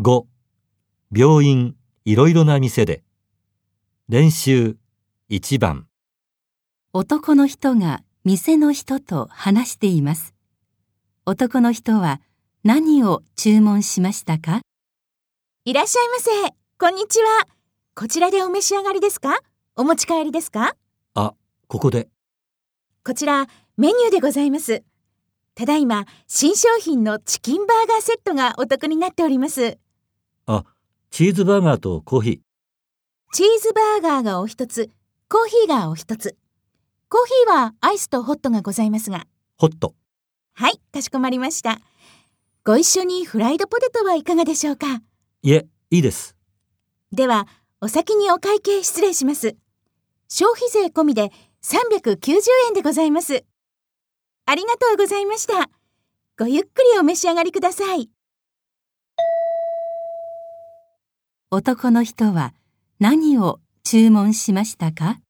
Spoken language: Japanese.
5病院いろいろな店で練習1番男の人が店の人と話しています。男の人は何を注文しましたか？いらっしゃいませ。こんにちは。こちらでお召し上がりですか？お持ち帰りですか？あここでこちら、メニューでございます。ただいま、新商品のチキンバーガーセットがお得になっております。あチーズバーガーとコーヒーチーズバーガーがお一つ、コーヒーがお一つ。コーヒーはアイスとホットがございますが。ホットはい、かしこまりました。ご一緒にフライドポテトはいかがでしょうか？いえいいですでは、お先にお会計失礼します。消費税込みで390円でございます。ありがとうございました。ごゆっくりお召し上がりください。男の人は何を注文しましたか？